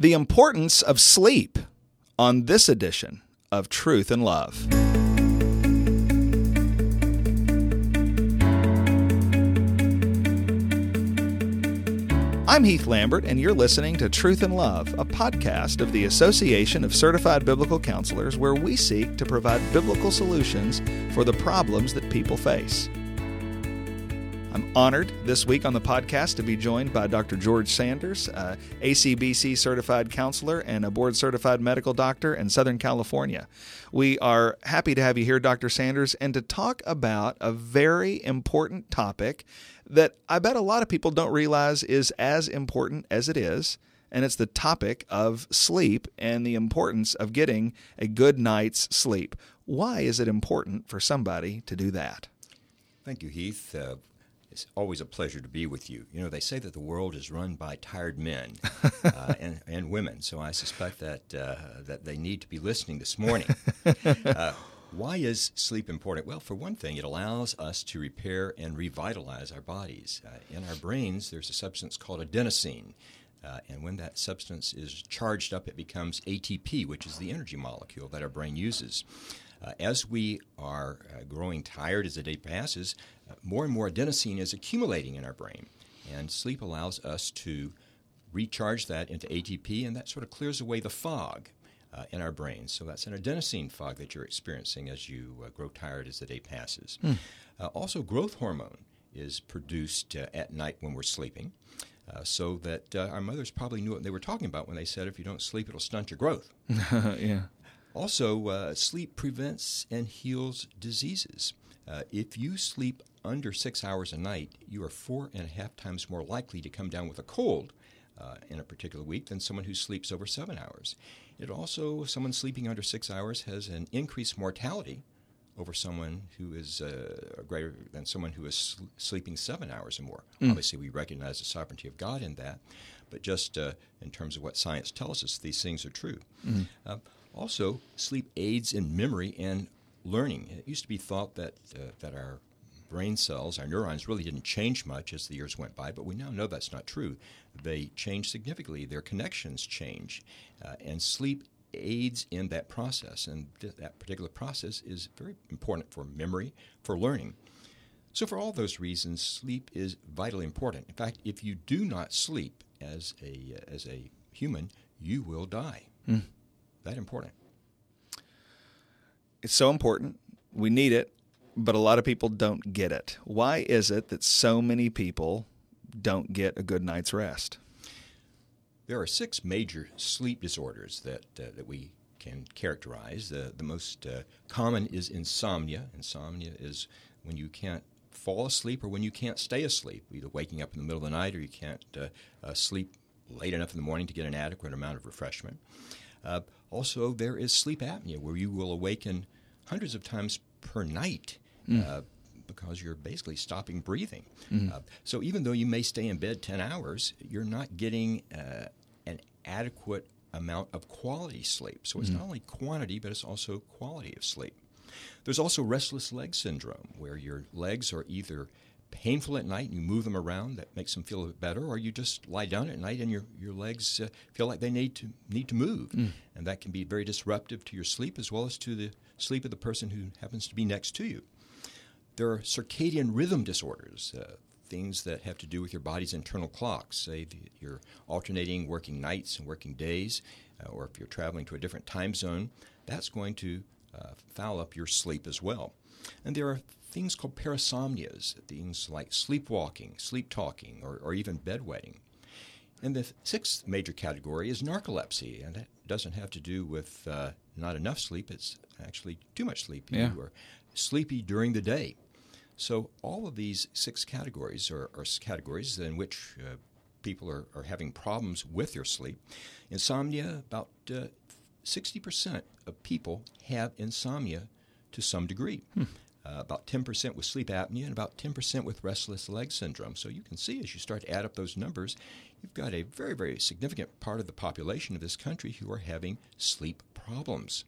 the importance of sleep on this edition of Truth and Love. I'm Heath Lambert, and you're listening to Truth and Love, a podcast of the Association of Certified Biblical Counselors, where we seek to provide biblical solutions for the problems that people face. I'm honored this week on the podcast to be joined by Dr. George Sanders, uh, ACBC certified counselor and a board certified medical doctor in Southern California. We are happy to have you here, Dr. Sanders, and to talk about a very important topic that I bet a lot of people don't realize is as important as it is. And it's the topic of sleep and the importance of getting a good night's sleep. Why is it important for somebody to do that? Thank you, Heath. Uh, it's always a pleasure to be with you. You know, they say that the world is run by tired men uh, and, and women, so I suspect that, uh, that they need to be listening this morning. Uh, why is sleep important? Well, for one thing, it allows us to repair and revitalize our bodies. Uh, in our brains, there's a substance called adenosine. Uh, and when that substance is charged up, it becomes ATP, which is the energy molecule that our brain uses. Uh, as we are uh, growing tired as the day passes, more and more adenosine is accumulating in our brain. And sleep allows us to recharge that into ATP, and that sort of clears away the fog uh, in our brains. So that's an adenosine fog that you're experiencing as you uh, grow tired as the day passes. Mm. Uh, also, growth hormone is produced uh, at night when we're sleeping. Uh, so that uh, our mothers probably knew what they were talking about when they said, if you don't sleep, it'll stunt your growth. yeah. Also, sleep prevents and heals diseases. if you sleep under six hours a night, you are four and a half times more likely to come down with a cold uh, in a particular week than someone who sleeps over seven hours. It also, someone sleeping under six hours has an increased mortality over someone who is uh, greater than someone who is sl- sleeping seven hours or more. Mm. Obviously, we recognize the sovereignty of God in that, but just uh, in terms of what science tells us, these things are true. Mm. Uh, also, sleep aids in memory and learning. It used to be thought that uh, that our brain cells, our neurons, really didn't change much as the years went by, but we now know that's not true. They change significantly, their connections change, uh, and sleep aids in that process. And th- that particular process is very important for memory, for learning. So, for all those reasons, sleep is vitally important. In fact, if you do not sleep as a, uh, as a human, you will die. Mm. That important. It's so important. We need it but a lot of people don't get it. Why is it that so many people don't get a good night's rest? There are six major sleep disorders that, uh, that we can characterize. The, the most uh, common is insomnia. Insomnia is when you can't fall asleep or when you can't stay asleep, either waking up in the middle of the night or you can't uh, uh sleep late enough in the morning to get an adequate amount of refreshment. Uh, also, there is sleep apnea, where you will awaken hundreds of times per night mm. uh, because you're basically stopping breathing. Mm. Uh, so even though you may stay in bed 10 hours, you're not getting uh, an adequate amount of quality sleep. So it's mm. not only quantity, but it's also quality of sleep. There's also restless leg syndrome, where your legs are either painful at night and you move them around that makes them feel a bit better or you just lie down at night and your, your legs uh, feel like they need to need to move mm. and that can be very disruptive to your sleep as well as to the sleep of the person who happens to be next to you there are circadian rhythm disorders, uh, things that have to do with your body's internal clocks. Say you're alternating working nights and working days, uh, or if you're traveling to a different time zone, that's going to uh, foul up your sleep as well. And there are things called parasomnias, things like sleepwalking, sleep talking, or, or even bedwetting. And the sixth major category is narcolepsy, and that doesn't have to do with uh, not enough sleep, it's actually too much sleep. Yeah. You are sleepy during the day. So all of these six categories are, are categories in which uh, people are, are having problems with their sleep. Insomnia, about uh, 60% of people have insomnia to some degree. Hmm. Uh, about 10% with sleep apnea and about 10% with restless leg syndrome. So you can see as you start to add up those numbers, you've got a very, very significant part of the population of this country who are having sleep problems.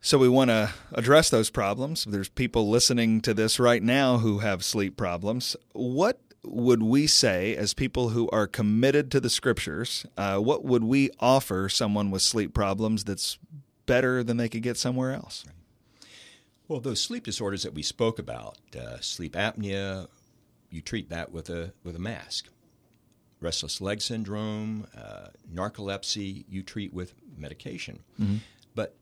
So we want to address those problems. There's people listening to this right now who have sleep problems. What would we say, as people who are committed to the scriptures, uh, what would we offer someone with sleep problems that's better than they could get somewhere else? Well, those sleep disorders that we spoke about, uh, sleep apnea, you treat that with a with a mask. Restless leg syndrome, uh, narcolepsy, you treat with medication. Mm-hmm. But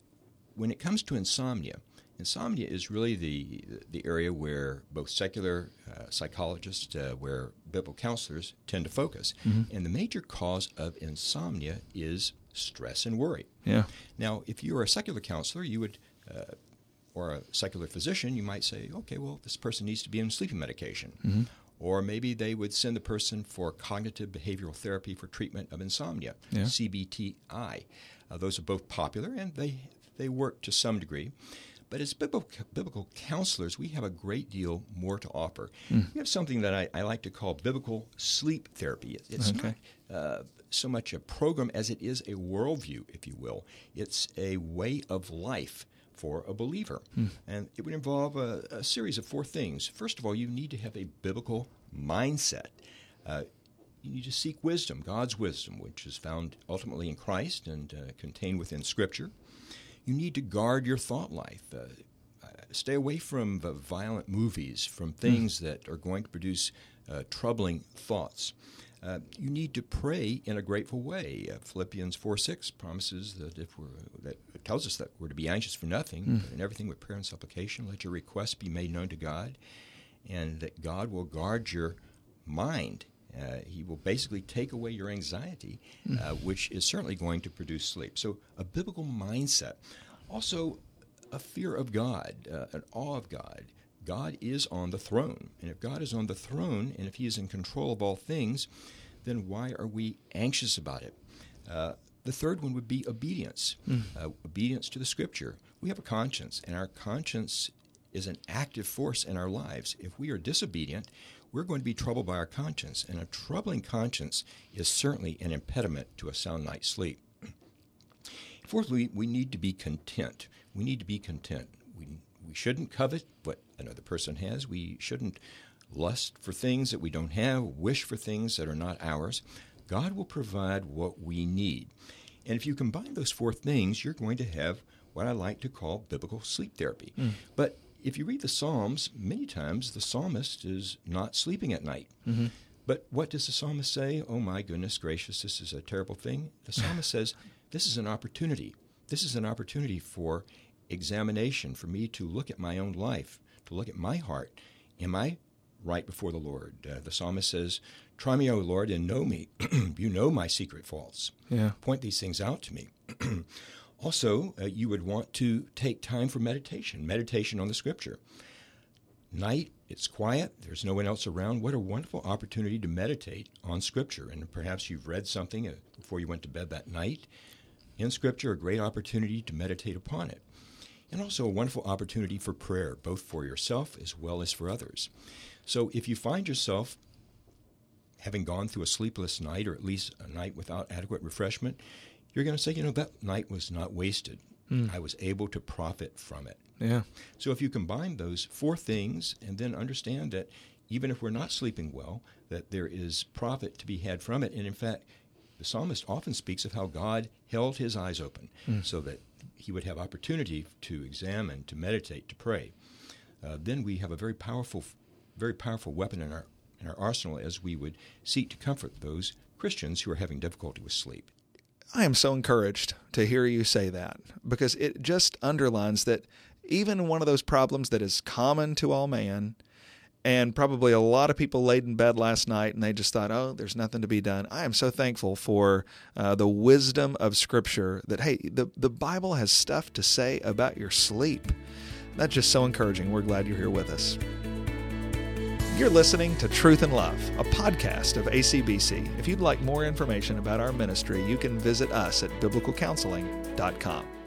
when it comes to insomnia, insomnia is really the the area where both secular uh, psychologists, uh, where biblical counselors tend to focus, mm-hmm. and the major cause of insomnia is stress and worry. Yeah. Now, if you are a secular counselor, you would. Uh, or a secular physician, you might say, okay, well, this person needs to be on sleeping medication. Mm-hmm. Or maybe they would send the person for cognitive behavioral therapy for treatment of insomnia, yeah. CBTI. Uh, those are both popular and they, they work to some degree. But as biblical, biblical counselors, we have a great deal more to offer. Mm. We have something that I, I, like to call biblical sleep therapy. It's okay. not uh, so much a program as it is a worldview, if you will. It's a way of life for a believer. Mm. And it would involve a, a, series of four things. First of all, you need to have a biblical mindset. Uh, you need to seek wisdom, God's wisdom, which is found ultimately in Christ and uh, contained within Scripture. You need to guard your thought life. Uh, uh stay away from violent movies, from hmm. things mm. that are going to produce uh, troubling thoughts. Uh, you need to pray in a grateful way. Uh, Philippians 4 6 promises that if we're, that tells us that we're to be anxious for nothing, mm. and everything with prayer and supplication, let your requests be made known to God, and that God will guard your mind. Uh, he will basically take away your anxiety, mm. which is certainly going to produce sleep. So, a biblical mindset. Also, a fear of God, uh, an awe of God. God is on the throne. And if God is on the throne and if He is in control of all things, then why are we anxious about it? Uh, the third one would be obedience mm. uh, obedience to the Scripture. We have a conscience, and our conscience is an active force in our lives. If we are disobedient, we're going to be troubled by our conscience, and a troubling conscience is certainly an impediment to a sound night's sleep. Fourthly, we need to be content. We need to be content. We, shouldn't covet what another person has. We shouldn't lust for things that we don't have, wish for things that are not ours. God will provide what we need. And if you combine those four things, you're going to have what I like to call biblical sleep therapy. Mm. But if you read the Psalms, many times the psalmist is not sleeping at night. Mm-hmm. But what does the psalmist say? Oh my goodness gracious, this is a terrible thing. The psalmist says, This is an opportunity. This is an opportunity for examination, for me to look at my own life, to look at my heart. Am I right before the Lord? Uh, the psalmist says, Try me, O Lord, and know me. you know my secret faults. Yeah. Point these things out to me. also, uh, you would want to take time for meditation, meditation on the Scripture. Night, it's quiet, there's no one else around. What a wonderful opportunity to meditate on Scripture. And perhaps you've read something uh, before you went to bed that night. In Scripture, a great opportunity to meditate upon it and also a wonderful opportunity for prayer, both for yourself as well as for others. So if you find yourself having gone through a sleepless night or at least a night without adequate refreshment, you're going to say, you know, that night was not wasted. Mm. I was able to profit from it. Yeah. So if you combine those four things and then understand that even if we're not sleeping well, that there is profit to be had from it. And in fact, the psalmist often speaks of how God held his eyes open mm. so that he would have opportunity to examine, to meditate, to pray. Uh, then we have a very powerful, very powerful weapon in our in our arsenal as we would seek to comfort those Christians who are having difficulty with sleep. I am so encouraged to hear you say that because it just underlines that even one of those problems that is common to all man and probably a lot of people laid in bed last night and they just thought, oh, there's nothing to be done. I am so thankful for uh, the wisdom of Scripture that, hey, the, the Bible has stuff to say about your sleep. That's just so encouraging. We're glad you're here with us. You're listening to Truth and Love, a podcast of ACBC. If you'd like more information about our ministry, you can visit us at biblicalcounseling.com.